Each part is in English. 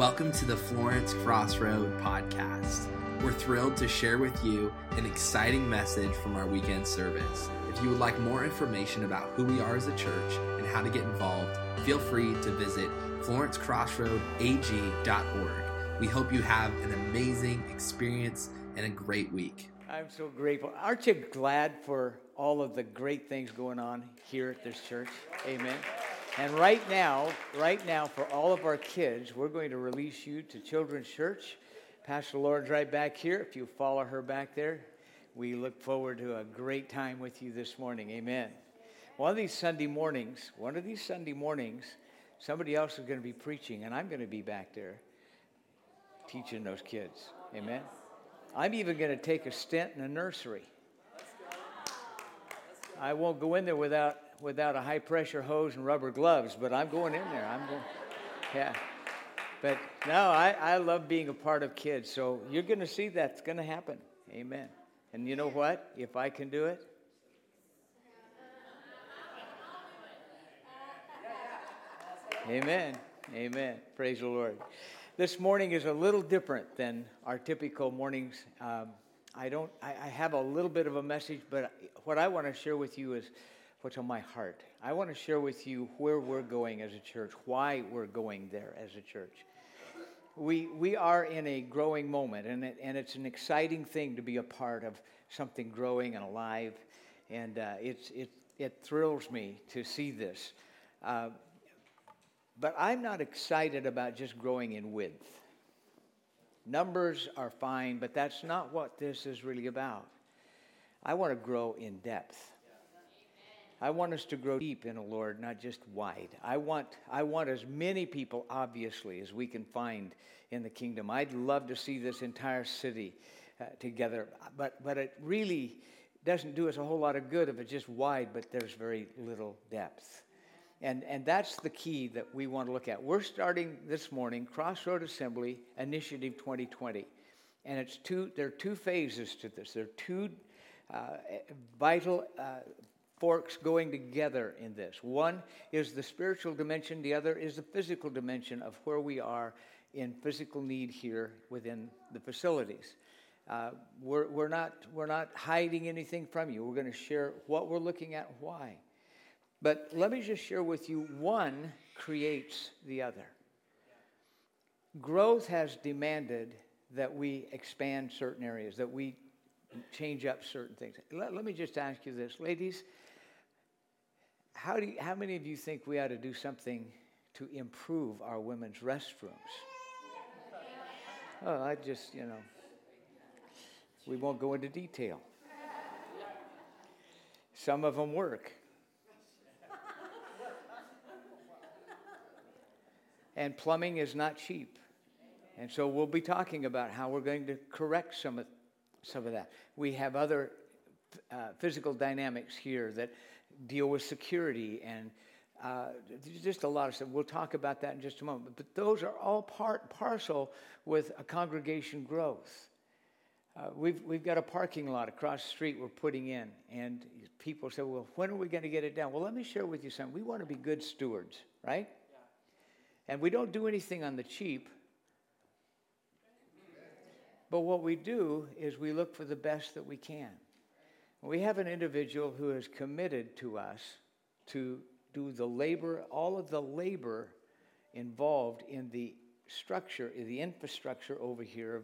Welcome to the Florence Crossroad podcast. We're thrilled to share with you an exciting message from our weekend service. If you would like more information about who we are as a church and how to get involved, feel free to visit florencecrossroadag.org. We hope you have an amazing experience and a great week. I'm so grateful. Aren't you glad for all of the great things going on here at this church? Amen. And right now, right now, for all of our kids, we're going to release you to Children's Church. Pastor Laura's right back here. If you follow her back there, we look forward to a great time with you this morning. Amen. One of these Sunday mornings, one of these Sunday mornings, somebody else is going to be preaching, and I'm going to be back there teaching those kids. Amen. I'm even going to take a stint in a nursery. I won't go in there without without a high pressure hose and rubber gloves, but I'm going in there. I'm going, yeah. But no, I, I love being a part of kids. So you're going to see that's going to happen. Amen. And you know what? If I can do it, Amen. Amen. Praise the Lord. This morning is a little different than our typical mornings. Um, I don't. I, I, have a little bit of a message, but what I want to share with you is what's on my heart. I want to share with you where we're going as a church, why we're going there as a church. We, we are in a growing moment, and, it, and it's an exciting thing to be a part of something growing and alive. And uh, it's, it, it thrills me to see this. Uh, but I'm not excited about just growing in width. Numbers are fine, but that's not what this is really about. I want to grow in depth. I want us to grow deep in the Lord, not just wide. I want, I want as many people, obviously, as we can find in the kingdom. I'd love to see this entire city uh, together, but, but it really doesn't do us a whole lot of good if it's just wide, but there's very little depth. And, and that's the key that we want to look at. We're starting this morning Crossroad Assembly Initiative 2020. And it's two, there are two phases to this. There are two uh, vital uh, forks going together in this. One is the spiritual dimension, the other is the physical dimension of where we are in physical need here within the facilities. Uh, we're, we're, not, we're not hiding anything from you. We're going to share what we're looking at, why. But let me just share with you one creates the other. Growth has demanded that we expand certain areas, that we change up certain things. Let, let me just ask you this, ladies how, do you, how many of you think we ought to do something to improve our women's restrooms? Oh, I just, you know, we won't go into detail. Some of them work. And plumbing is not cheap. And so we'll be talking about how we're going to correct some of, some of that. We have other uh, physical dynamics here that deal with security and uh, just a lot of stuff. We'll talk about that in just a moment. But those are all part parcel with a congregation growth. Uh, we've, we've got a parking lot across the street we're putting in, and people say, Well, when are we going to get it down? Well, let me share with you something. We want to be good stewards, right? Yeah. And we don't do anything on the cheap. But what we do is we look for the best that we can. We have an individual who is committed to us to do the labor, all of the labor involved in the structure, the infrastructure over here of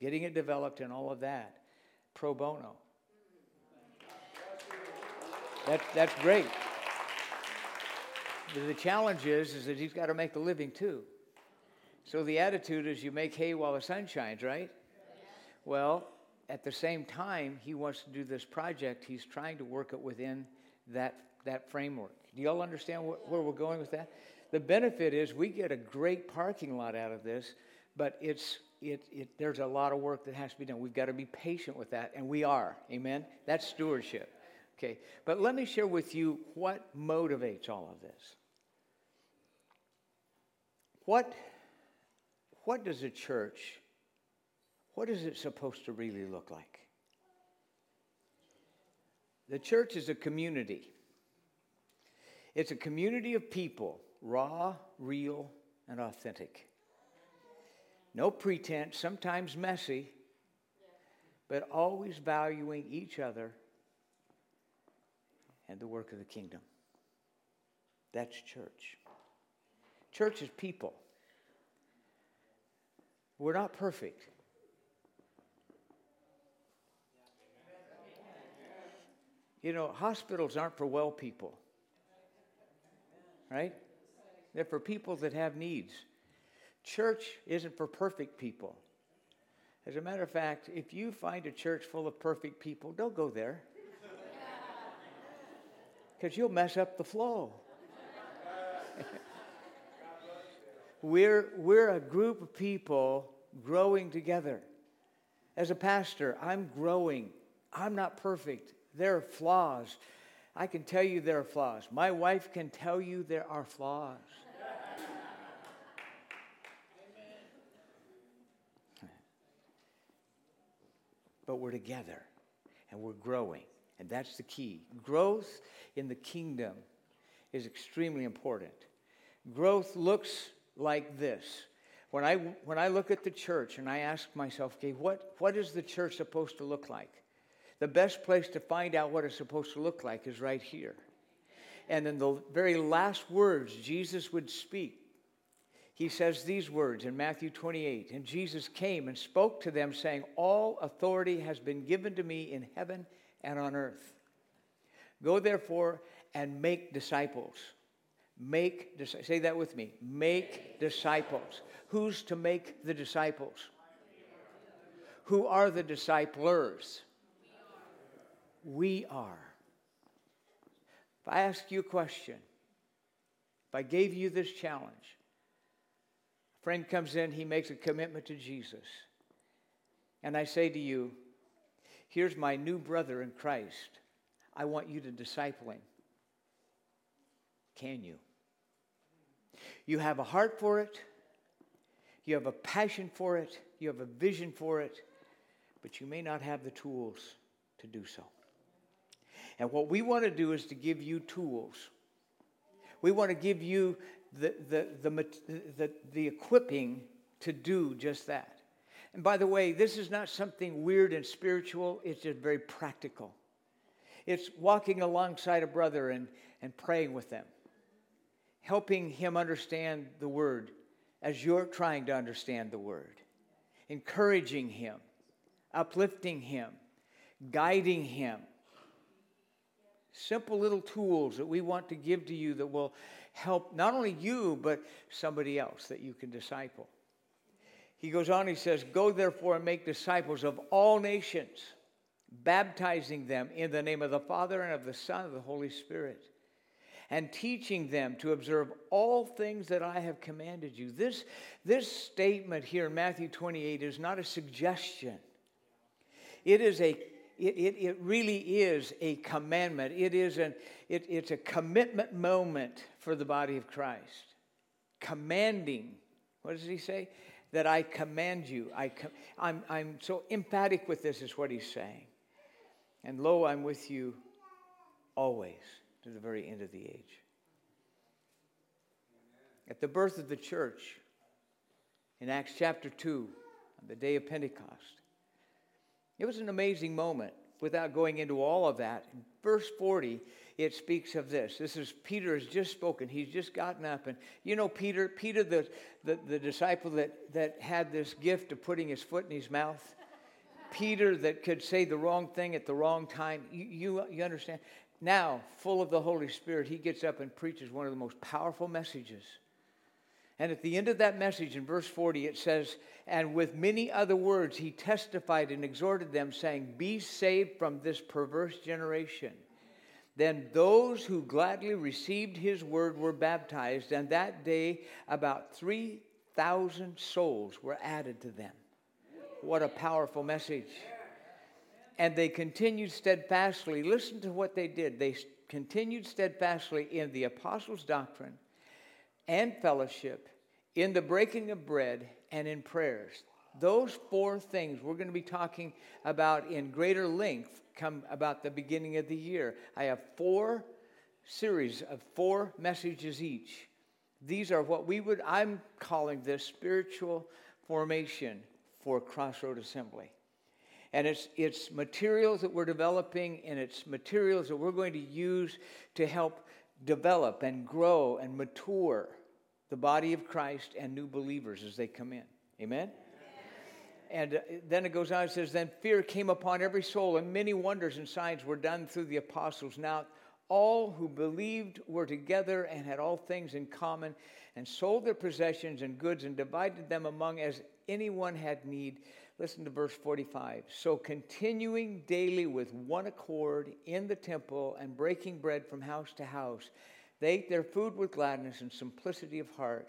getting it developed and all of that pro bono. That's, that's great. The challenge is, is that he's got to make a living too. So the attitude is you make hay while the sun shines, right? Well, at the same time, he wants to do this project, he's trying to work it within that, that framework. Do y'all understand wh- where we're going with that? The benefit is we get a great parking lot out of this, but it's, it, it, there's a lot of work that has to be done. We've got to be patient with that, and we are. Amen? That's stewardship. Okay, but let me share with you what motivates all of this. What, what does a church what is it supposed to really look like? The church is a community. It's a community of people, raw, real, and authentic. No pretense, sometimes messy, but always valuing each other and the work of the kingdom. That's church. Church is people. We're not perfect. You know, hospitals aren't for well people, right? They're for people that have needs. Church isn't for perfect people. As a matter of fact, if you find a church full of perfect people, don't go there. Because you'll mess up the flow. we're, we're a group of people growing together. As a pastor, I'm growing. I'm not perfect. There are flaws. I can tell you there are flaws. My wife can tell you there are flaws. but we're together and we're growing. And that's the key. Growth in the kingdom is extremely important. Growth looks like this. When I, when I look at the church and I ask myself, okay, what, what is the church supposed to look like? The best place to find out what it's supposed to look like is right here. And in the very last words Jesus would speak, he says these words in Matthew 28 And Jesus came and spoke to them, saying, All authority has been given to me in heaven and on earth. Go therefore and make disciples. Make, say that with me. Make disciples. Who's to make the disciples? Who are the disciplers? We are. If I ask you a question, if I gave you this challenge, a friend comes in, he makes a commitment to Jesus, and I say to you, Here's my new brother in Christ. I want you to disciple him. Can you? You have a heart for it, you have a passion for it, you have a vision for it, but you may not have the tools to do so. And what we want to do is to give you tools. We want to give you the, the, the, the, the equipping to do just that. And by the way, this is not something weird and spiritual, it's just very practical. It's walking alongside a brother and, and praying with them, helping him understand the word as you're trying to understand the word, encouraging him, uplifting him, guiding him. Simple little tools that we want to give to you that will help not only you, but somebody else that you can disciple. He goes on, he says, Go therefore and make disciples of all nations, baptizing them in the name of the Father and of the Son and of the Holy Spirit, and teaching them to observe all things that I have commanded you. This, this statement here in Matthew 28 is not a suggestion, it is a it, it, it really is a commandment. It is an, it, it's a commitment moment for the body of Christ. Commanding, what does he say? that I command you. I com- I'm, I'm so emphatic with this, is what he's saying. And lo, I'm with you always to the very end of the age. At the birth of the church, in Acts chapter 2, on the day of Pentecost, it was an amazing moment without going into all of that. Verse 40, it speaks of this. This is Peter has just spoken. He's just gotten up. And you know, Peter, Peter, the, the, the disciple that, that had this gift of putting his foot in his mouth, Peter that could say the wrong thing at the wrong time. You, you, you understand? Now, full of the Holy Spirit, he gets up and preaches one of the most powerful messages. And at the end of that message, in verse 40, it says, And with many other words, he testified and exhorted them, saying, Be saved from this perverse generation. Then those who gladly received his word were baptized, and that day about 3,000 souls were added to them. What a powerful message. And they continued steadfastly. Listen to what they did. They continued steadfastly in the apostles' doctrine and fellowship, in the breaking of bread, and in prayers. Those four things we're going to be talking about in greater length come about the beginning of the year. I have four series of four messages each. These are what we would, I'm calling this spiritual formation for Crossroad Assembly. And it's, it's materials that we're developing, and it's materials that we're going to use to help develop and grow and mature the body of Christ and new believers as they come in. Amen? And uh, then it goes on, it says, Then fear came upon every soul, and many wonders and signs were done through the apostles. Now, all who believed were together and had all things in common, and sold their possessions and goods and divided them among as anyone had need. Listen to verse 45. So, continuing daily with one accord in the temple and breaking bread from house to house, they ate their food with gladness and simplicity of heart,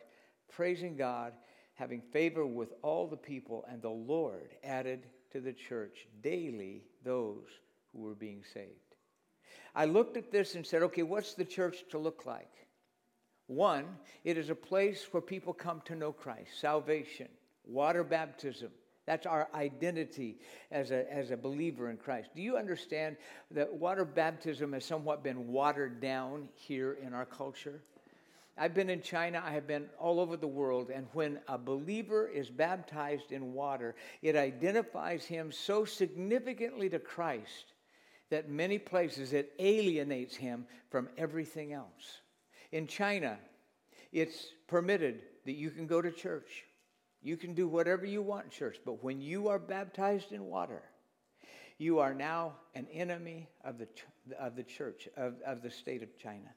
praising God, having favor with all the people, and the Lord added to the church daily those who were being saved. I looked at this and said, okay, what's the church to look like? One, it is a place where people come to know Christ, salvation, water baptism. That's our identity as a, as a believer in Christ. Do you understand that water baptism has somewhat been watered down here in our culture? I've been in China, I have been all over the world, and when a believer is baptized in water, it identifies him so significantly to Christ that many places it alienates him from everything else. In China, it's permitted that you can go to church. You can do whatever you want church, but when you are baptized in water, you are now an enemy of the, of the church, of, of the state of China,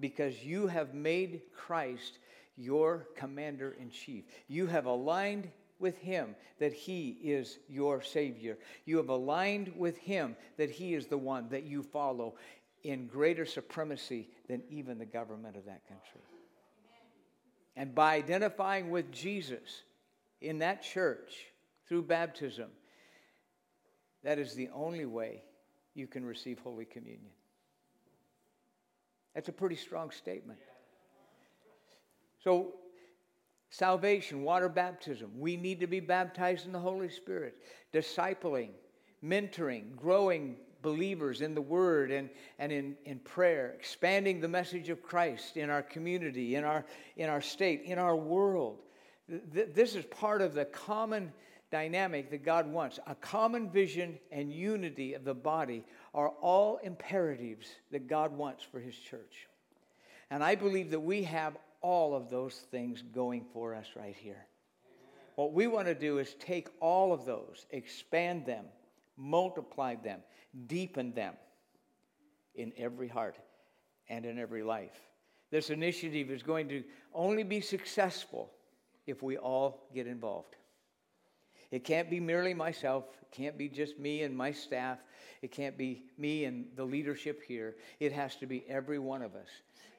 because you have made Christ your commander in chief. You have aligned with Him that He is your Savior. You have aligned with Him that He is the one that you follow in greater supremacy than even the government of that country. And by identifying with Jesus in that church through baptism, that is the only way you can receive Holy Communion. That's a pretty strong statement. So salvation, water baptism. We need to be baptized in the Holy Spirit, discipling, mentoring, growing believers in the Word and, and in, in prayer, expanding the message of Christ in our community, in our, in our state, in our world. This is part of the common dynamic that God wants. A common vision and unity of the body are all imperatives that God wants for His church. And I believe that we have all of those things going for us right here. What we want to do is take all of those, expand them, multiply them, deepen them in every heart and in every life. This initiative is going to only be successful if we all get involved. It can't be merely myself. It can't be just me and my staff. It can't be me and the leadership here. It has to be every one of us.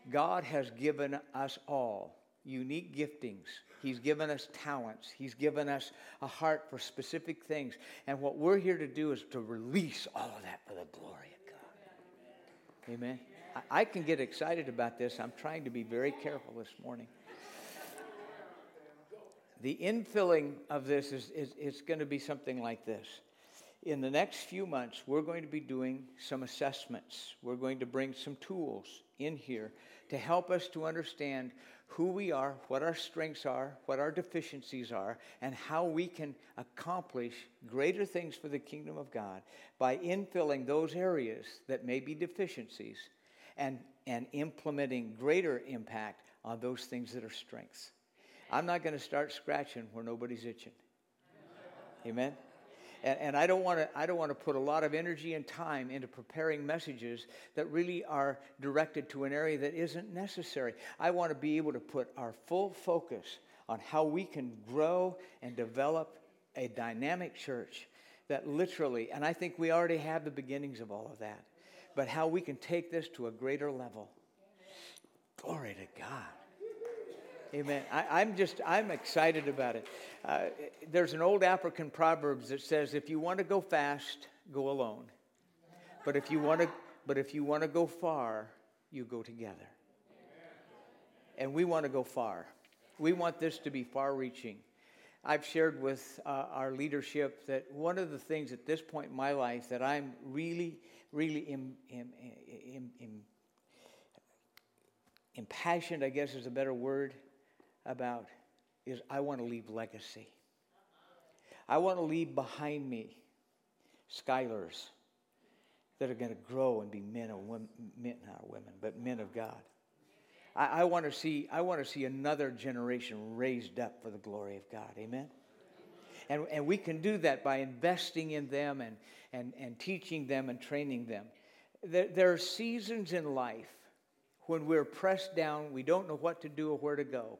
God has given us all unique giftings. He's given us talents. He's given us a heart for specific things. And what we're here to do is to release all of that for the glory of God. Amen. I, can get excited about this. I'm trying to be very careful this morning. The infilling of this is, is, is going to be something like this in the next few months, we're going to be doing some assessments. We're going to bring some tools in here to help us to understand who we are, what our strengths are, what our deficiencies are, and how we can accomplish greater things for the kingdom of God by infilling those areas that may be deficiencies and, and implementing greater impact on those things that are strengths. I'm not going to start scratching where nobody's itching. Amen? And, and I don't want to I don't want to put a lot of energy and time into preparing messages that really are directed to an area that isn't necessary. I want to be able to put our full focus on how we can grow and develop a dynamic church that literally, and I think we already have the beginnings of all of that, but how we can take this to a greater level. Glory to God. Amen. I, am just, I'm excited about it. Uh, there's an old African proverb that says, if you want to go fast, go alone. But if you want to, but if you want to go far, you go together. And we want to go far. We want this to be far reaching. I've shared with uh, our leadership that one of the things at this point in my life that I'm really, really Im, Im, Im, impassioned, I guess is a better word, about is I want to leave legacy. I want to leave behind me Skylers that are going to grow and be men of women, men, not women, but men of God. I, I want to see, I want to see another generation raised up for the glory of God. Amen. And, and we can do that by investing in them and, and, and teaching them and training them. There, there are seasons in life when we're pressed down, we don't know what to do or where to go.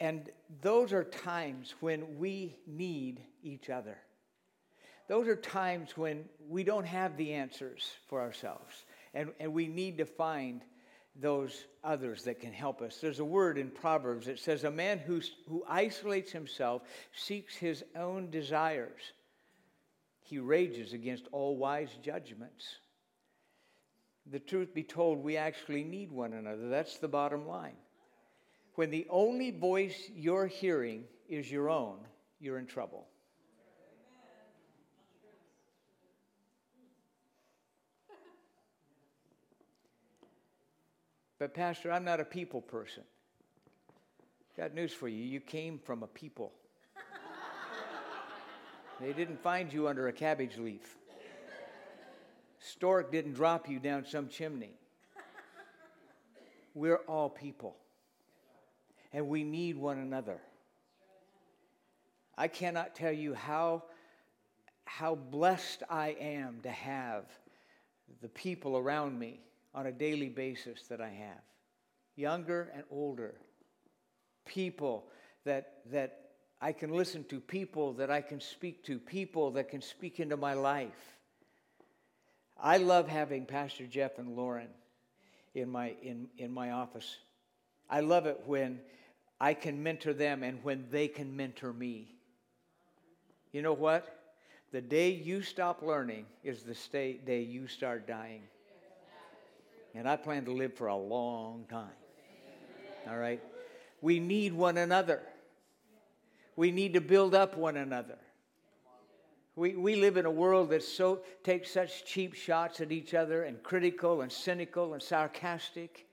And those are times when we need each other. Those are times when we don't have the answers for ourselves, and, and we need to find those others that can help us. There's a word in Proverbs that says, A man who, who isolates himself seeks his own desires. He rages against all wise judgments. The truth be told, we actually need one another. That's the bottom line. When the only voice you're hearing is your own, you're in trouble. But, Pastor, I'm not a people person. Got news for you. You came from a people. they didn't find you under a cabbage leaf. Stork didn't drop you down some chimney. We're all people. And we need one another. I cannot tell you how, how blessed I am to have the people around me on a daily basis that I have, younger and older, people that, that I can listen to, people that I can speak to, people that can speak into my life. I love having Pastor Jeff and Lauren in my, in, in my office. I love it when I can mentor them and when they can mentor me. You know what? The day you stop learning is the day you start dying. And I plan to live for a long time. All right? We need one another. We need to build up one another. We, we live in a world that so takes such cheap shots at each other and critical and cynical and sarcastic.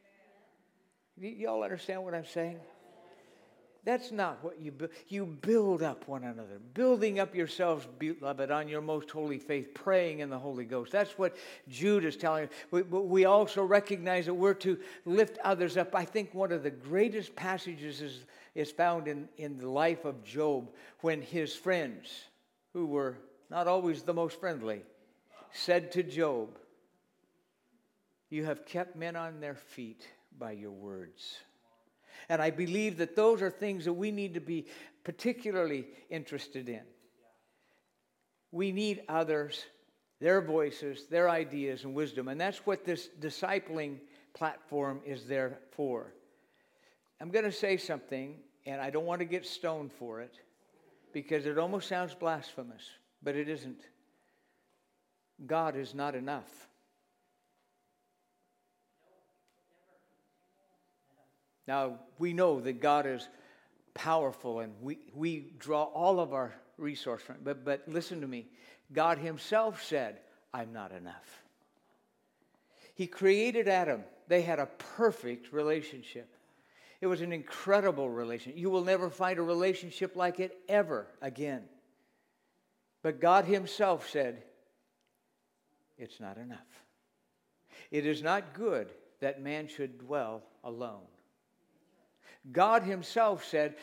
Y'all understand what I'm saying? That's not what you build. You build up one another, building up yourselves, beloved, on your most holy faith, praying in the Holy Ghost. That's what Jude is telling. We, we also recognize that we're to lift others up. I think one of the greatest passages is, is found in, in the life of Job when his friends, who were not always the most friendly, said to Job, You have kept men on their feet by your words. And I believe that those are things that we need to be particularly interested in. We need others, their voices, their ideas, and wisdom. And that's what this discipling platform is there for. I'm going to say something, and I don't want to get stoned for it because it almost sounds blasphemous, but it isn't. God is not enough. Now, we know that God is powerful and we, we draw all of our resource from. But, but listen to me God Himself said, I'm not enough. He created Adam, they had a perfect relationship. It was an incredible relationship. You will never find a relationship like it ever again. But God Himself said, It's not enough. It is not good that man should dwell alone. God Himself said,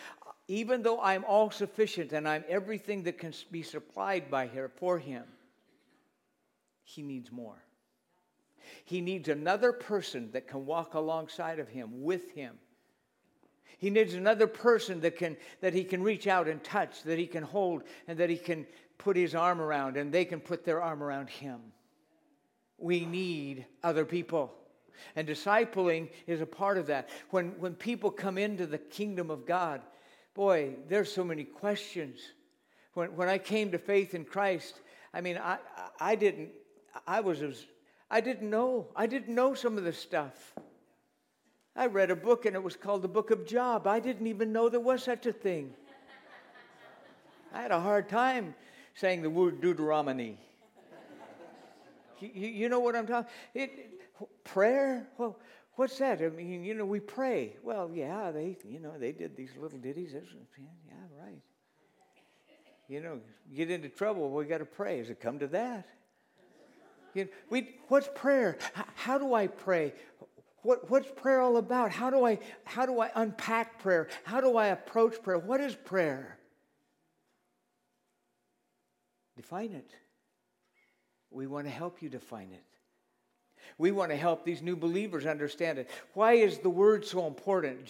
even though I'm all sufficient and I'm everything that can be supplied by her for Him, He needs more. He needs another person that can walk alongside of Him, with Him. He needs another person that, can, that He can reach out and touch, that He can hold, and that He can put His arm around, and they can put their arm around Him. We need other people. And discipling is a part of that. When, when people come into the kingdom of God, boy, there's so many questions. When, when I came to faith in Christ, I mean, I, I didn't, I was, I didn't know. I didn't know some of the stuff. I read a book and it was called the Book of Job. I didn't even know there was such a thing. I had a hard time saying the word Deuteronomy. You, you, know what I'm talking? It, prayer? Well, what's that? I mean, you know, we pray. Well, yeah, they, you know, they did these little ditties. Yeah, right. you know, get into trouble, we got to pray. Does it come to that? You know, we, what's prayer? How, how do I pray? What, what's prayer all about? How do, I, how do I unpack prayer? How do I approach prayer? What is prayer? Define it. We want to help you define it. We want to help these new believers understand it. Why is the word so important?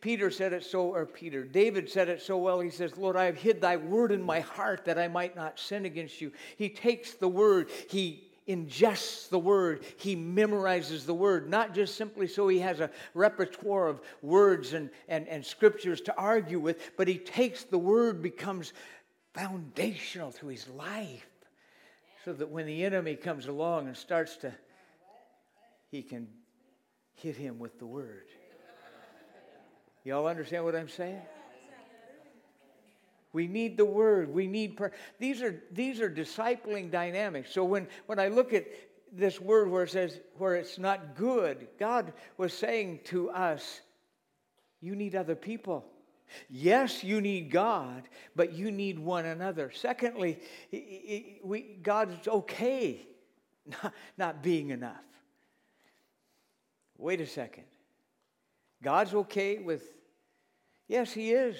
Peter said it so, or Peter, David said it so well. He says, Lord, I have hid thy word in my heart that I might not sin against you. He takes the word, he ingests the word, he memorizes the word, not just simply so he has a repertoire of words and, and, and scriptures to argue with, but he takes the word, becomes foundational to his life. So that when the enemy comes along and starts to, he can hit him with the word. Y'all understand what I'm saying? We need the word. We need prayer. These are, these are discipling dynamics. So when, when I look at this word where it says, where it's not good, God was saying to us, you need other people. Yes, you need God, but you need one another. Secondly, we, God's okay not, not being enough. Wait a second. God's okay with, yes, He is.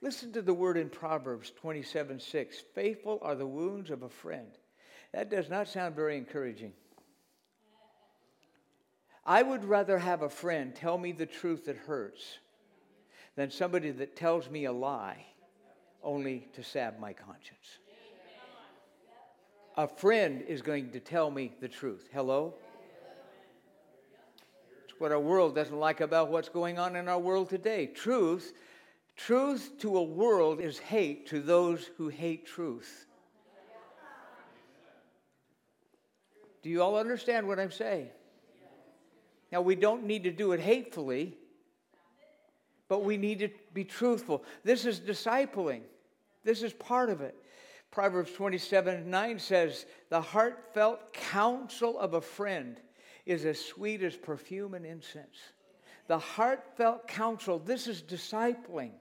Listen to the word in Proverbs 27 6. Faithful are the wounds of a friend. That does not sound very encouraging. I would rather have a friend tell me the truth that hurts than somebody that tells me a lie only to salve my conscience. A friend is going to tell me the truth. Hello? What our world doesn't like about what's going on in our world today. Truth, truth to a world is hate to those who hate truth. Do you all understand what I'm saying? Now, we don't need to do it hatefully but we need to be truthful. This is discipling, this is part of it. Proverbs 27 9 says, The heartfelt counsel of a friend is as sweet as perfume and incense. The heartfelt counsel, this is discipling.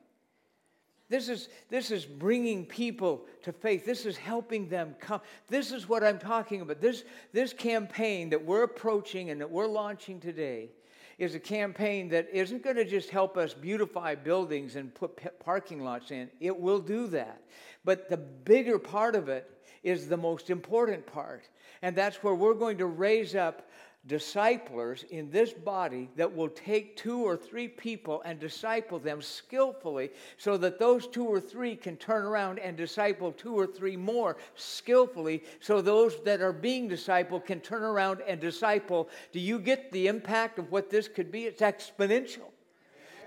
This is, this is bringing people to faith. This is helping them come. This is what I'm talking about. This, this campaign that we're approaching and that we're launching today is a campaign that isn't going to just help us beautify buildings and put parking lots in. It will do that. But the bigger part of it is the most important part. And that's where we're going to raise up disciplers in this body that will take two or three people and disciple them skillfully so that those two or three can turn around and disciple two or three more skillfully so those that are being discipled can turn around and disciple. Do you get the impact of what this could be? It's exponential.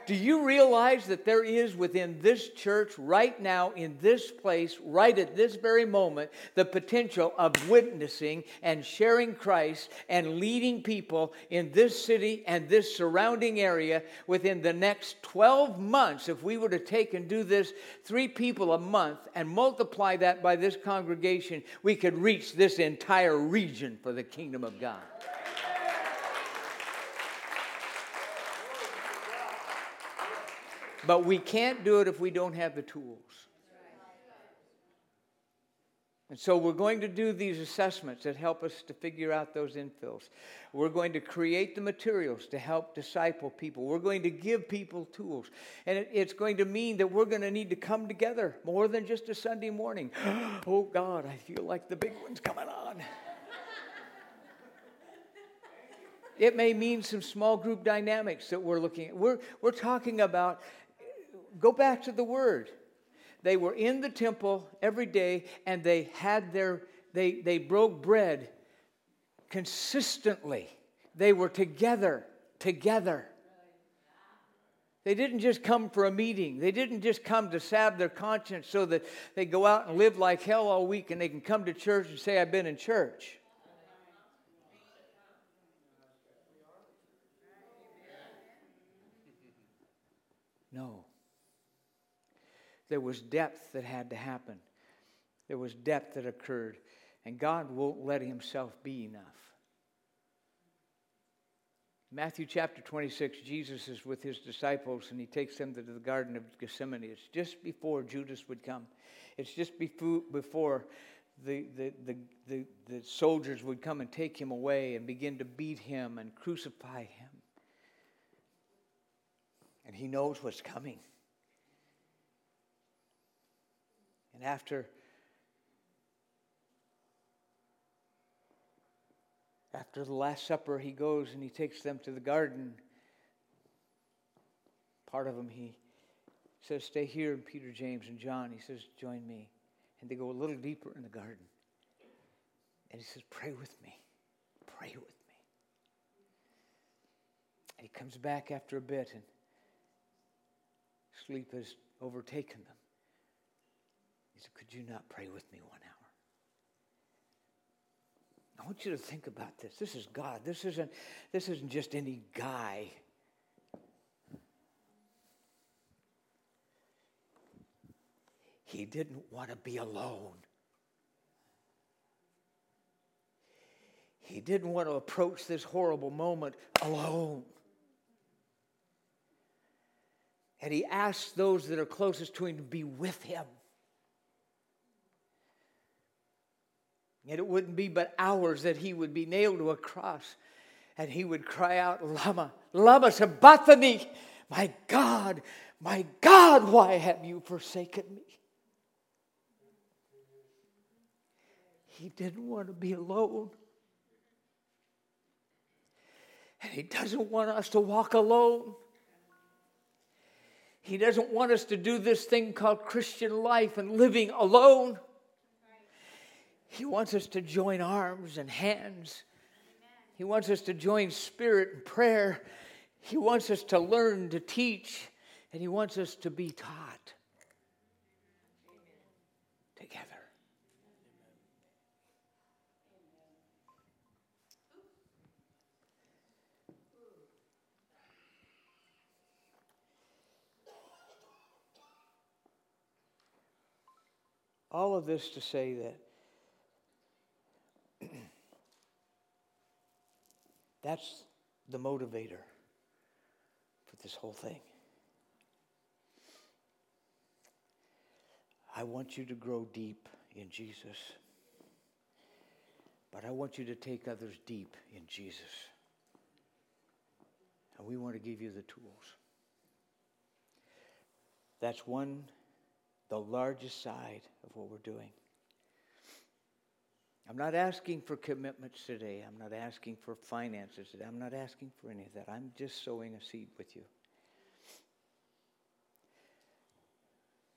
Do you realize that there is within this church right now, in this place, right at this very moment, the potential of witnessing and sharing Christ and leading people in this city and this surrounding area within the next 12 months? If we were to take and do this three people a month and multiply that by this congregation, we could reach this entire region for the kingdom of God. But we can't do it if we don't have the tools. And so we're going to do these assessments that help us to figure out those infills. We're going to create the materials to help disciple people. We're going to give people tools. And it, it's going to mean that we're going to need to come together more than just a Sunday morning. oh, God, I feel like the big one's coming on. it may mean some small group dynamics that we're looking at. We're, we're talking about go back to the word. They were in the temple every day and they had their, they, they broke bread consistently. They were together, together. They didn't just come for a meeting. They didn't just come to salve their conscience so that they go out and live like hell all week and they can come to church and say, I've been in church. No. There was depth that had to happen, there was depth that occurred, and God won't let Himself be enough. Matthew chapter 26, Jesus is with his disciples and he takes them to the Garden of Gethsemane. It's just before Judas would come. It's just before the, the, the, the, the soldiers would come and take him away and begin to beat him and crucify him. And he knows what's coming. And after after the last supper he goes and he takes them to the garden. Part of them he says stay here and peter james and john he says join me. And they go a little deeper in the garden. And he says pray with me. Pray with me. And he comes back after a bit and sleep has overtaken them. he said, Could you not pray with me one hour? I want you to think about this. This is God. This isn't, this isn't just any guy. He didn't want to be alone. He didn't want to approach this horrible moment alone. And he asked those that are closest to him to be with him. And it wouldn't be but hours that he would be nailed to a cross and he would cry out, Lama, Lama Sabachthani, my God, my God, why have you forsaken me? He didn't want to be alone. And he doesn't want us to walk alone. He doesn't want us to do this thing called Christian life and living alone. He wants us to join arms and hands. He wants us to join spirit and prayer. He wants us to learn to teach, and He wants us to be taught together. All of this to say that That's the motivator for this whole thing. I want you to grow deep in Jesus, but I want you to take others deep in Jesus. And we want to give you the tools. That's one, the largest side of what we're doing. I'm not asking for commitments today. I'm not asking for finances today. I'm not asking for any of that. I'm just sowing a seed with you.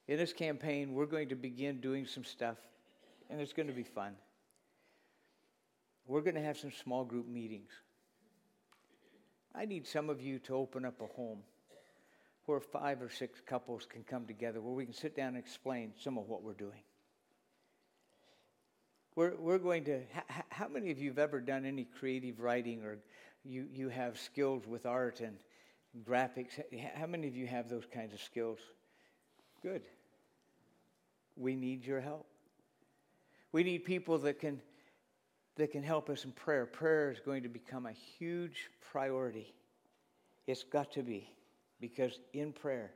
In this campaign, we're going to begin doing some stuff, and it's going to be fun. We're going to have some small group meetings. I need some of you to open up a home where five or six couples can come together, where we can sit down and explain some of what we're doing. We're, we're going to, how many of you have ever done any creative writing or you, you have skills with art and graphics? How many of you have those kinds of skills? Good. We need your help. We need people that can, that can help us in prayer. Prayer is going to become a huge priority. It's got to be, because in prayer,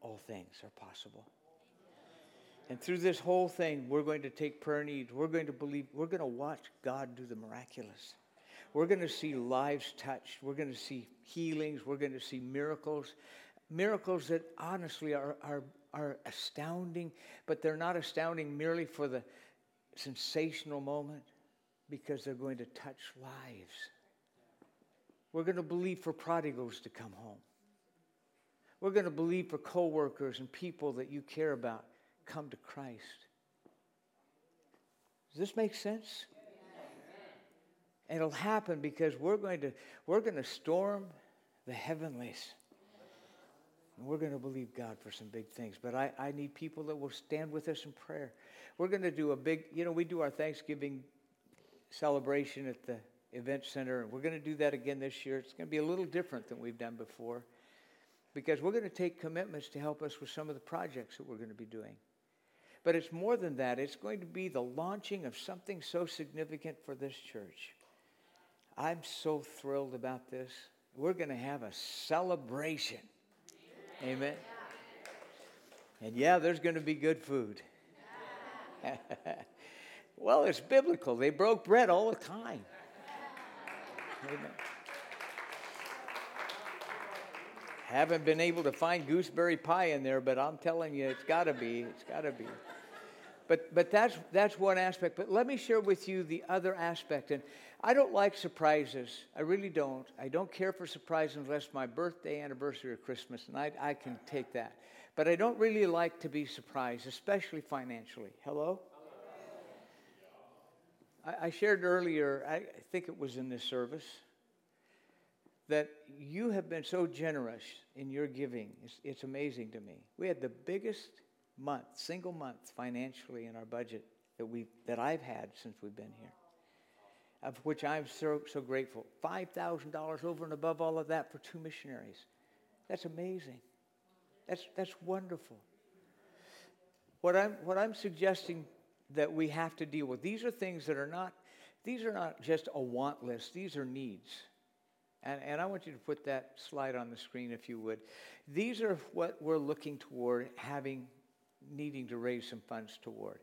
all things are possible. And through this whole thing, we're going to take prayer needs. We're going to believe, we're going to watch God do the miraculous. We're going to see lives touched. We're going to see healings. We're going to see miracles. Miracles that honestly are, are, are astounding, but they're not astounding merely for the sensational moment because they're going to touch lives. We're going to believe for prodigals to come home. We're going to believe for coworkers and people that you care about come to Christ. Does this make sense? It'll happen because we're going to we're going to storm the heavenlies. And we're going to believe God for some big things. But I, I need people that will stand with us in prayer. We're going to do a big, you know, we do our Thanksgiving celebration at the event center. And we're going to do that again this year. It's going to be a little different than we've done before because we're going to take commitments to help us with some of the projects that we're going to be doing. But it's more than that. It's going to be the launching of something so significant for this church. I'm so thrilled about this. We're going to have a celebration. Amen. And yeah, there's going to be good food. well, it's biblical. They broke bread all the time. Amen. Haven't been able to find gooseberry pie in there, but I'm telling you, it's got to be. It's got to be. But, but that's, that's one aspect. But let me share with you the other aspect. And I don't like surprises. I really don't. I don't care for surprises unless my birthday, anniversary, or Christmas, and I, I can take that. But I don't really like to be surprised, especially financially. Hello? I, I shared earlier, I, think it was in this service, that you have been so generous in your giving. It's, it's amazing to me. We had the biggest month, single month financially in our budget that, we, that I've had since we've been here, of which I'm so, so grateful. $5,000 over and above all of that for two missionaries. That's amazing. That's, that's wonderful. What I'm, what I'm suggesting that we have to deal with, these are things that are not, these are not just a want list, these are needs. And, and I want you to put that slide on the screen if you would. These are what we're looking toward having, needing to raise some funds toward.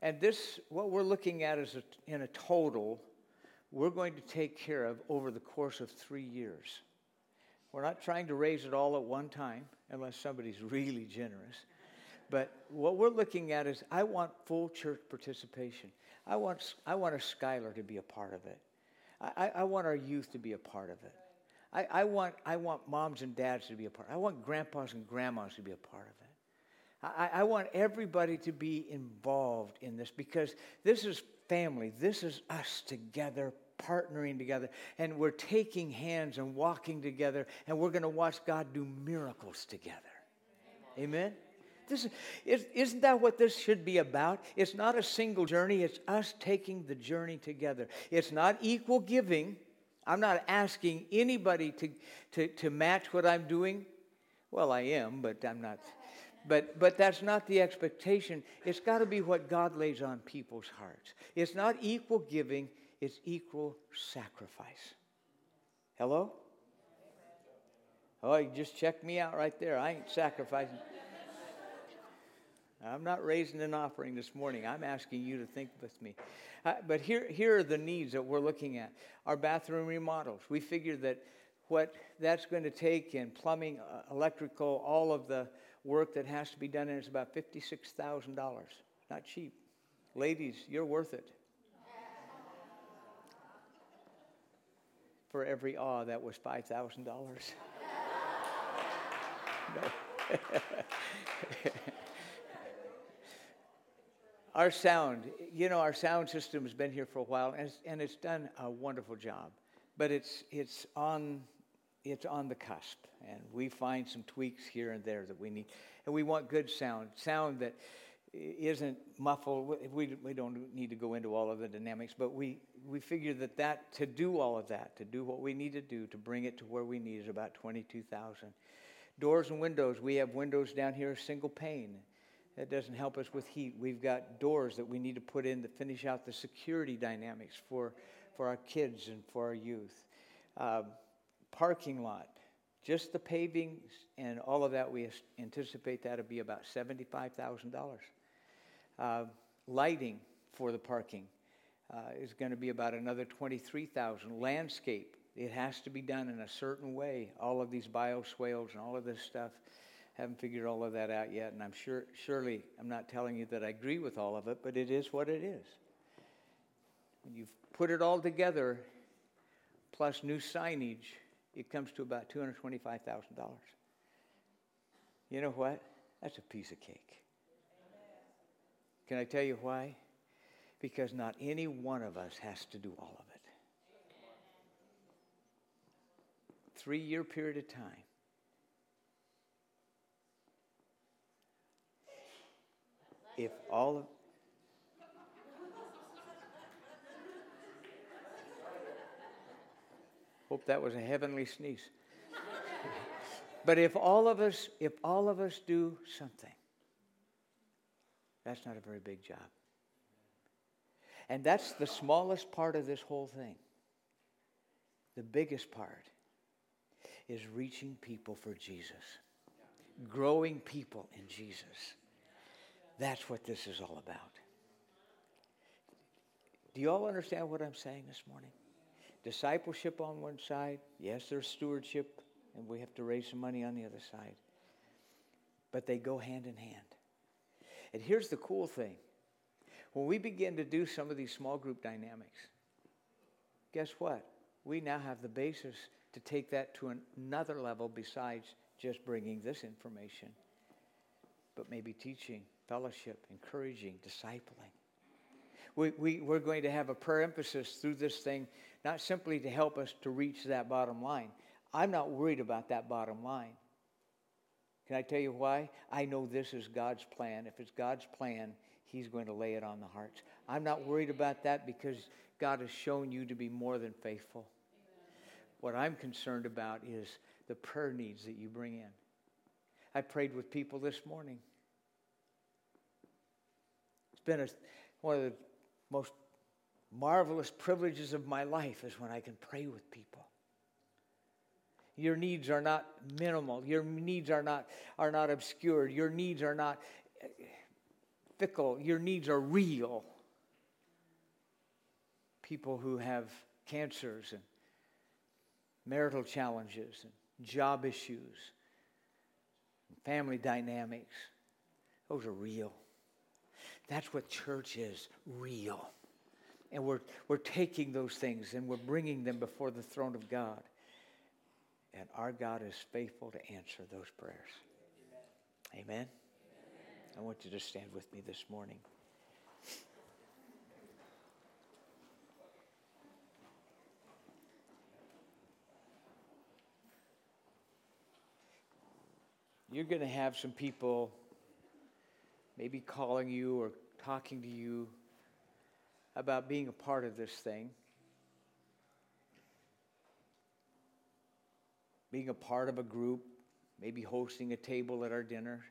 And this, what we're looking at is a, in a total, we're going to take care of over the course of three years. We're not trying to raise it all at one time, unless somebody's really generous. But what we're looking at is I want full church participation. I want, I want a Skylar to be a part of it. I, I want our youth to be a part of it. I, I, want, I want moms and dads to be a part. I want grandpas and grandmas to be a part of it. I, I want everybody to be involved in this because this is family. This is us together, partnering together. And we're taking hands and walking together, and we're going to watch God do miracles together. Amen? This is, isn't that what this should be about? It's not a single journey, it's us taking the journey together. It's not equal giving. I'm not asking anybody to, to, to match what I'm doing. Well, I am, but I'm not. But, but that's not the expectation. It's got to be what God lays on people's hearts. It's not equal giving, it's equal sacrifice. Hello? Oh, you just checked me out right there. I ain't sacrificing. I'm not raising an offering this morning. I'm asking you to think with me. Uh, but here, here are the needs that we're looking at. Our bathroom remodels. We figure that what that's going to take in plumbing, uh, electrical, all of the work that has to be done and it's about $56,000. Not cheap. Ladies, you're worth it. For every awe, that was $5,000. no. Our sound, you know, our sound system has been here for a while, and it's, and it's done a wonderful job. But it's, it's, on, it's on the cusp, and we find some tweaks here and there that we need. And we want good sound, sound that isn't muffled. We, we don't need to go into all of the dynamics, but we, we figure that, that to do all of that, to do what we need to do to bring it to where we need is about 22,000. Doors and windows, we have windows down here, single pane. That doesn't help us with heat. We've got doors that we need to put in to finish out the security dynamics for, for our kids and for our youth. Uh, parking lot, just the paving and all of that, we anticipate that to be about $75,000. Uh, lighting for the parking uh, is going to be about another 23,000. Landscape, it has to be done in a certain way. All of these bioswales and all of this stuff haven't figured all of that out yet, and I'm sure, surely, I'm not telling you that I agree with all of it, but it is what it is. When you've put it all together, plus new signage, it comes to about $225,000. You know what? That's a piece of cake. Can I tell you why? Because not any one of us has to do all of it. Three year period of time. if all of hope that was a heavenly sneeze but if all of us if all of us do something that's not a very big job and that's the smallest part of this whole thing the biggest part is reaching people for jesus growing people in jesus That's what this is all about. Do you all understand what I'm saying this morning? Discipleship on one side, yes, there's stewardship, and we have to raise some money on the other side. But they go hand in hand. And here's the cool thing when we begin to do some of these small group dynamics, guess what? We now have the basis to take that to another level besides just bringing this information, but maybe teaching, fellowship, encouraging, discipling. We, we, we're going to have a prayer emphasis through this thing, not simply to help us to reach that bottom line. I'm not worried about that bottom line. Can I tell you why? I know this is God's plan. If it's God's plan, He's going to lay it on the hearts. I'm not worried about that because God has shown you to be more than faithful. What I'm concerned about is the prayer needs that you bring in. I prayed with people this morning. It's been a, one of the most marvelous privileges of my life is when I can pray with people. Your needs are not minimal. Your needs are not, are not obscured. Your needs are not eh, fickle. Your needs are real. People who have cancers and marital challenges and job issues, and family dynamics, those are real. That's what church is real. And we're, we're taking those things and we're bringing them before the throne of God. And our God is faithful to answer those prayers. Amen? Amen? I want you to stand with me this morning. You're going to have some people maybe calling you or talking to you about being a part of this thing. being a part of a group, maybe hosting a table at our dinner,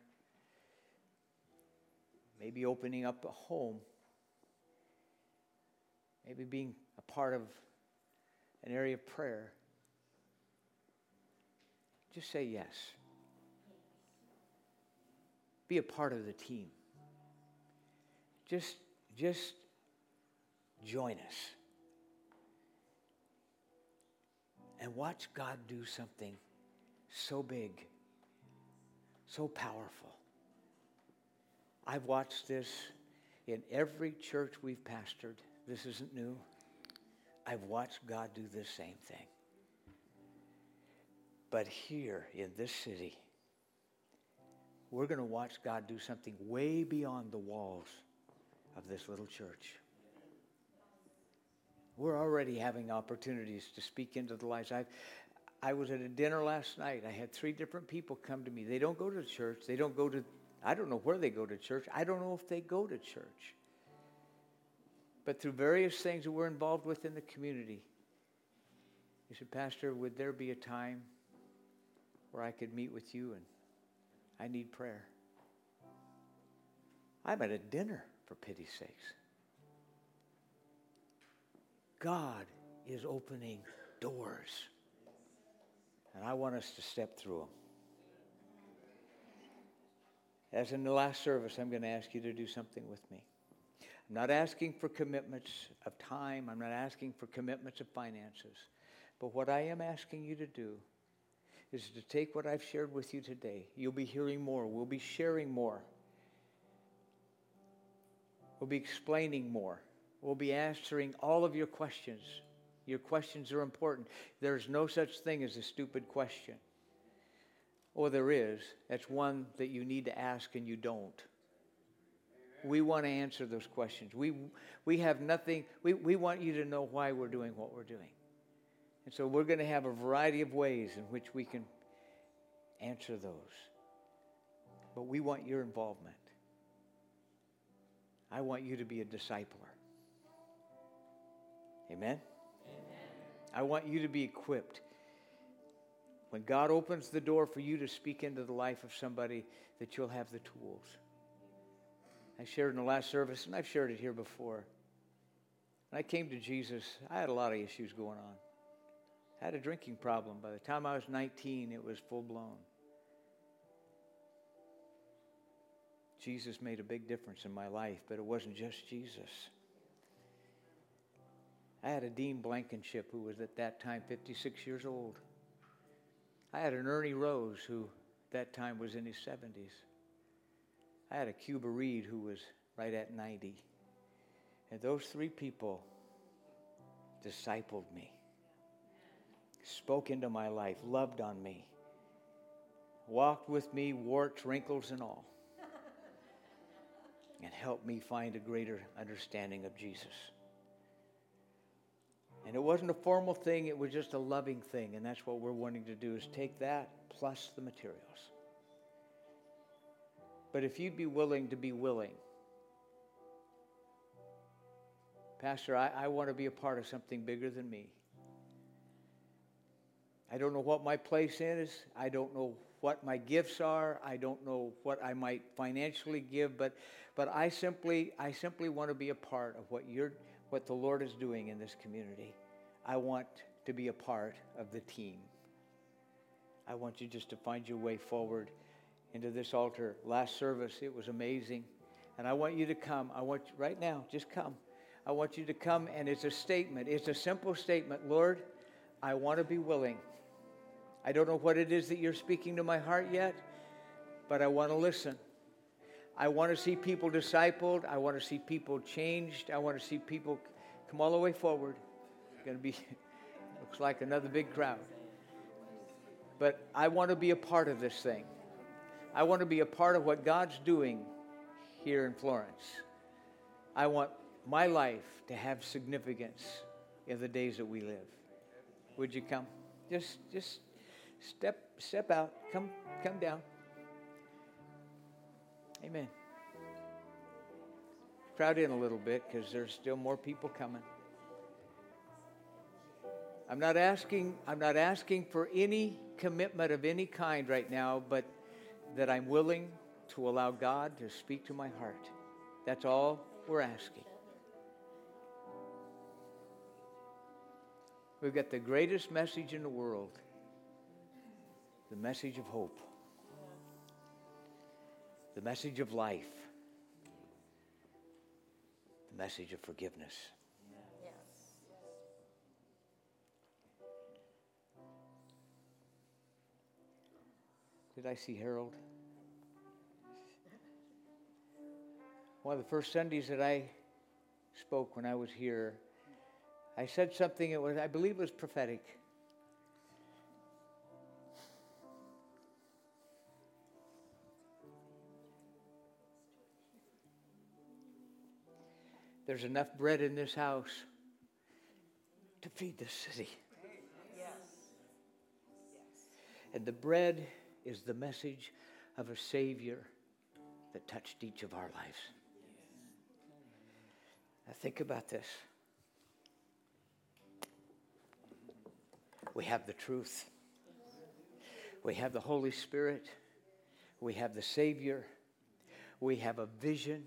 maybe opening up a home, maybe being a part of an area of prayer. Just say yes. Be a part of the team. Just, just join us. and watch God do something so big, so powerful. I've watched this in every church we've pastored. This isn't new. I've watched God do the same thing. But here in this city, we're going to watch God do something way beyond the walls of this little church. We're already having opportunities to speak into the lives. i I was at a dinner last night. I had three different people come to me. They don't go to church. They don't go to, I don't know where they go to church. I don't know if they go to church. But through various things that we're involved with in the community, he said, Pastor, would there be a time where I could meet with you and I need prayer? I'm at a dinner, for pity's sakes. God is opening doors. And I want us to step through them. As in the last service, I'm going to ask you to do something with me. I'm not asking for commitments of time, I'm not asking for commitments of finances. But what I am asking you to do is to take what I've shared with you today. You'll be hearing more, we'll be sharing more, we'll be explaining more. We'll be answering all of your questions. Your questions are important. There's no such thing as a stupid question. Or there is. That's one that you need to ask and you don't. We want to answer those questions. We, we have nothing, we, we want you to know why we're doing what we're doing. And so we're going to have a variety of ways in which we can answer those. But we want your involvement. I want you to be a discipler. Amen? Amen? I want you to be equipped. When God opens the door for you to speak into the life of somebody, that you'll have the tools. I shared in the last service, and I've shared it here before. When I came to Jesus, I had a lot of issues going on. Had a drinking problem. By the time I was 19, it was full blown. Jesus made a big difference in my life, but it wasn't just Jesus. I had a Dean Blankenship who was at that time 56 years old. I had an Ernie Rose who that time was in his 70s. I had a Cuba Reed who was right at 90. And those three people discipled me, spoke into my life, loved on me, walked with me, warts, wrinkles, and all, and helped me find a greater understanding of Jesus. And it wasn't a formal thing, it was just a loving thing. And that's what we're wanting to do is take that plus the materials. But if you'd be willing to be willing, Pastor, I, I want to be a part of something bigger than me. I don't know what my place is. I don't know what my gifts are. I don't know what I might financially give, but, but I simply I simply want to be a part of what you're what the Lord is doing in this community. I want to be a part of the team. I want you just to find your way forward into this altar. Last service, it was amazing. And I want you to come. I want you, right now, just come. I want you to come, and it's a statement. It's a simple statement Lord, I want to be willing. I don't know what it is that you're speaking to my heart yet, but I want to listen. I want to see people discipled. I want to see people changed. I want to see people come all the way forward. It's going to be, looks like another big crowd. But I want to be a part of this thing. I want to be a part of what God's doing here in Florence. I want my life to have significance in the days that we live. Would you come? Just, just step, step out. Come, come down. Amen. Crowd in a little bit because there's still more people coming. I'm not asking, I'm not asking for any commitment of any kind right now, but that I'm willing to allow God to speak to my heart. That's all we're asking. We've got the greatest message in the world the message of hope the message of life, the message of forgiveness. Did I see Harold? One of the first Sundays that I spoke when I was here, I said something, it was, I believe it was prophetic. There's enough bread in this house to feed the city. And the bread is the message of a Savior that touched each of our lives. Now, think about this. We have the truth, we have the Holy Spirit, we have the Savior, we have a vision,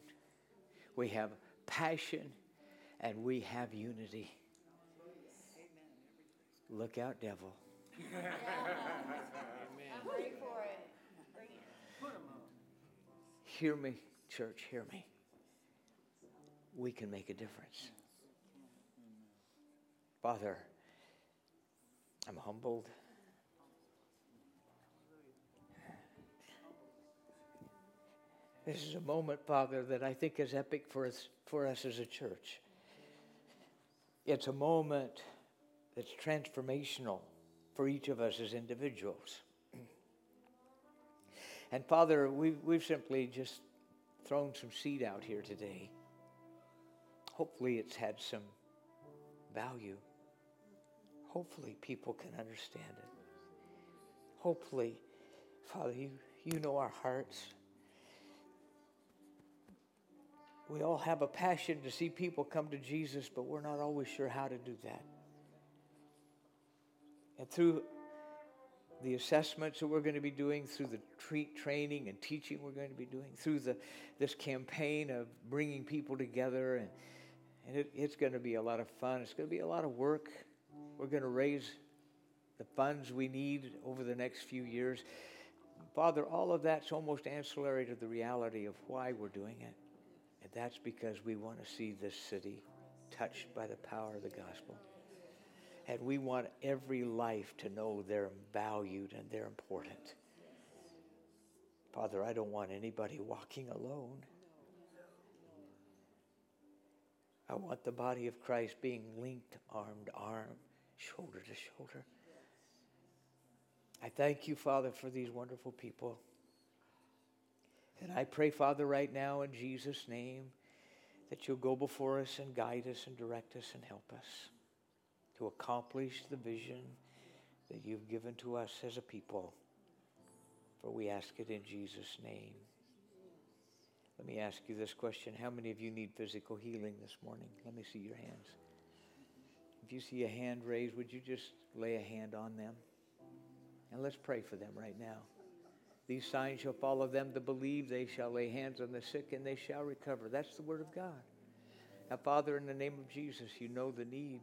we have passion, and we have unity. Look out, devil. Hear me, church, hear me. We can make a difference. Father, I'm humbled. This is a moment, Father, that I think is epic for us, for us as a church. It's a moment that's transformational for each of us as individuals. And Father, we've, we've simply just thrown some seed out here today. Hopefully, it's had some value. Hopefully, people can understand it. Hopefully, Father, you, you know our hearts. We all have a passion to see people come to Jesus, but we're not always sure how to do that. And through the assessments that we're going to be doing, through the treat training and teaching we're going to be doing, through the, this campaign of bringing people together, and, and it, it's going to be a lot of fun. It's going to be a lot of work. We're going to raise the funds we need over the next few years. Father, all of that's almost ancillary to the reality of why we're doing it. And that's because we want to see this city touched by the power of the gospel. And we want every life to know they're valued and they're important. Father, I don't want anybody walking alone. I want the body of Christ being linked arm to arm, shoulder to shoulder. I thank you, Father, for these wonderful people. And I pray, Father, right now in Jesus' name, that you'll go before us and guide us and direct us and help us to accomplish the vision that you've given to us as a people. For we ask it in Jesus' name. Let me ask you this question How many of you need physical healing this morning? Let me see your hands. If you see a hand raised, would you just lay a hand on them? And let's pray for them right now. These signs shall follow them to believe. They shall lay hands on the sick and they shall recover. That's the word of God. Now, Father, in the name of Jesus, you know the need.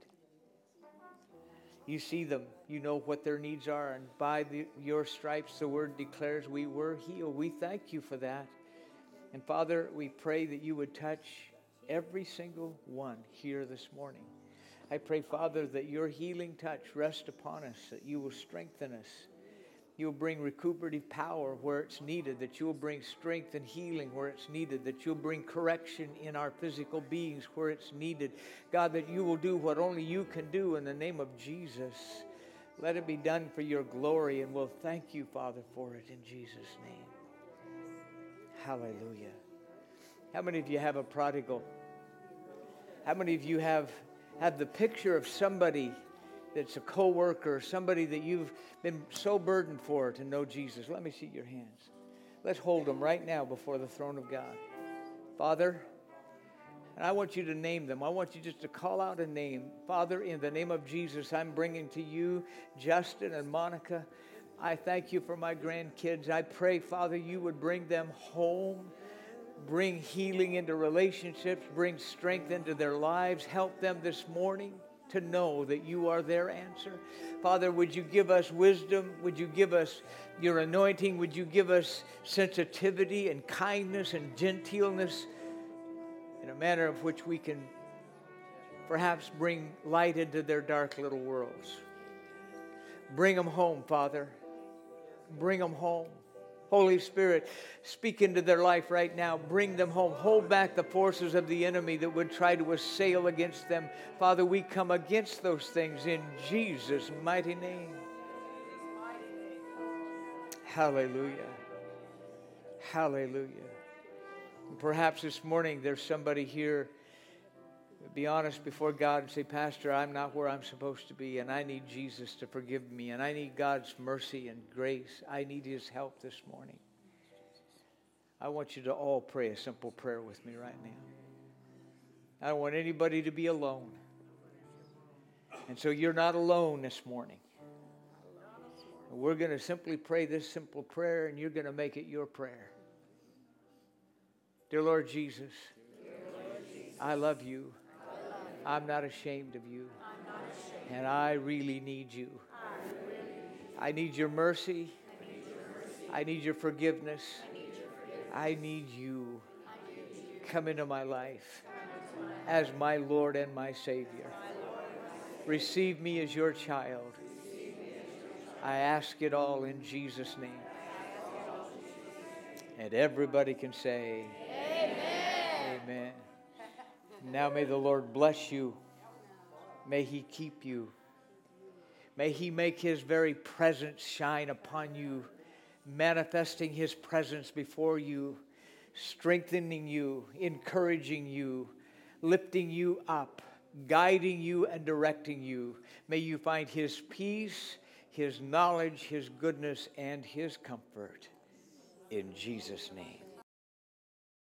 You see them. You know what their needs are. And by the, your stripes, the word declares we were healed. We thank you for that. And Father, we pray that you would touch every single one here this morning. I pray, Father, that your healing touch rest upon us, that you will strengthen us You'll bring recuperative power where it's needed, that you'll bring strength and healing where it's needed, that you'll bring correction in our physical beings where it's needed. God, that you will do what only you can do in the name of Jesus. Let it be done for your glory, and we'll thank you, Father, for it in Jesus' name. Hallelujah. How many of you have a prodigal? How many of you have, have the picture of somebody? That's a coworker, somebody that you've been so burdened for to know Jesus, let me see your hands. Let's hold them right now before the throne of God. Father, and I want you to name them. I want you just to call out a name. Father, in the name of Jesus, I'm bringing to you Justin and Monica. I thank you for my grandkids. I pray, Father, you would bring them home, bring healing into relationships, bring strength into their lives, help them this morning to know that you are their answer. Father, would you give us wisdom? Would you give us your anointing? Would you give us sensitivity and kindness and gentleness in a manner of which we can perhaps bring light into their dark little worlds? Bring them home, Father. Bring them home. Holy Spirit, speak into their life right now. Bring them home. Hold back the forces of the enemy that would try to assail against them. Father, we come against those things in Jesus' mighty name. Hallelujah. Hallelujah. Perhaps this morning there's somebody here be honest before God and say, Pastor, I'm not where I'm supposed to be, and I need Jesus to forgive me, and I need God's mercy and grace. I need His help this morning. I want you to all pray a simple prayer with me right now. I don't want anybody to be alone. And so you're not alone this morning. We're going to simply pray this simple prayer, and you're going to make it your prayer. Dear Lord Jesus, I love you. I'm not ashamed of you. And I really need you. I need your mercy. I need your forgiveness. I need you. Come into my life as my Lord and my Savior. Receive me as your child. I ask it all in Jesus' name. And everybody can say, Amen. Amen. Now may the Lord bless you. May he keep you. May he make his very presence shine upon you, manifesting his presence before you, strengthening you, encouraging you, lifting you up, guiding you, and directing you. May you find his peace, his knowledge, his goodness, and his comfort. In Jesus' name.